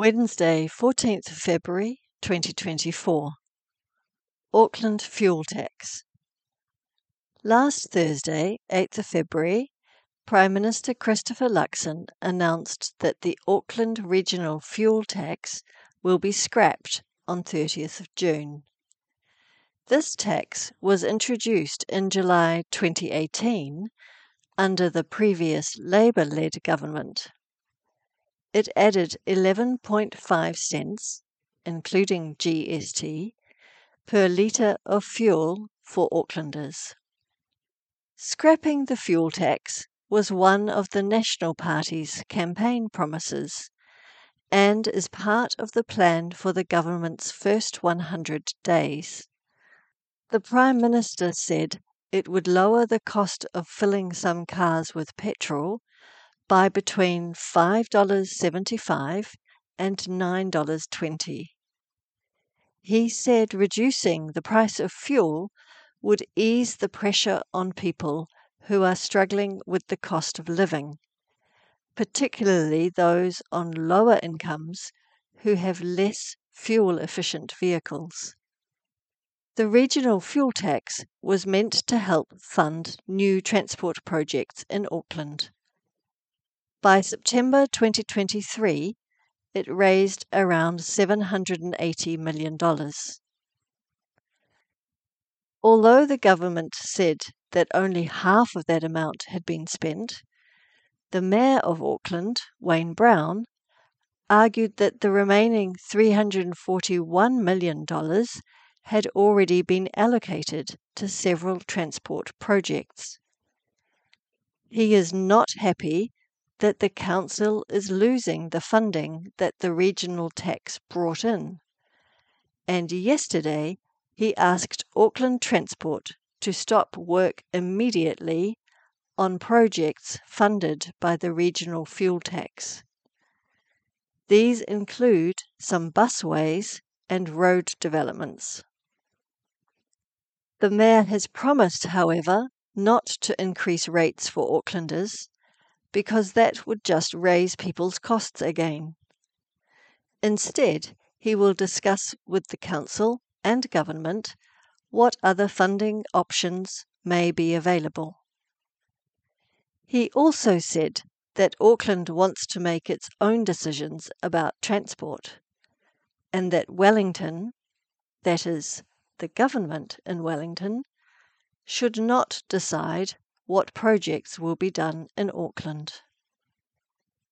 Wednesday, 14th February 2024. Auckland Fuel Tax. Last Thursday, 8th February, Prime Minister Christopher Luxon announced that the Auckland Regional Fuel Tax will be scrapped on 30th of June. This tax was introduced in July 2018 under the previous Labour led government. It added 11.5 cents, including GST, per litre of fuel for Aucklanders. Scrapping the fuel tax was one of the National Party's campaign promises and is part of the plan for the government's first 100 days. The Prime Minister said it would lower the cost of filling some cars with petrol by between $5.75 and $9.20. He said reducing the price of fuel would ease the pressure on people who are struggling with the cost of living, particularly those on lower incomes who have less fuel efficient vehicles. The regional fuel tax was meant to help fund new transport projects in Auckland. By September 2023, it raised around $780 million. Although the government said that only half of that amount had been spent, the Mayor of Auckland, Wayne Brown, argued that the remaining $341 million had already been allocated to several transport projects. He is not happy that the council is losing the funding that the regional tax brought in. And yesterday he asked Auckland Transport to stop work immediately on projects funded by the regional fuel tax. These include some busways and road developments. The Mayor has promised, however, not to increase rates for Aucklanders because that would just raise people's costs again. Instead, he will discuss with the Council and Government what other funding options may be available. He also said that Auckland wants to make its own decisions about transport and that Wellington, that is, the government in Wellington, should not decide what projects will be done in Auckland.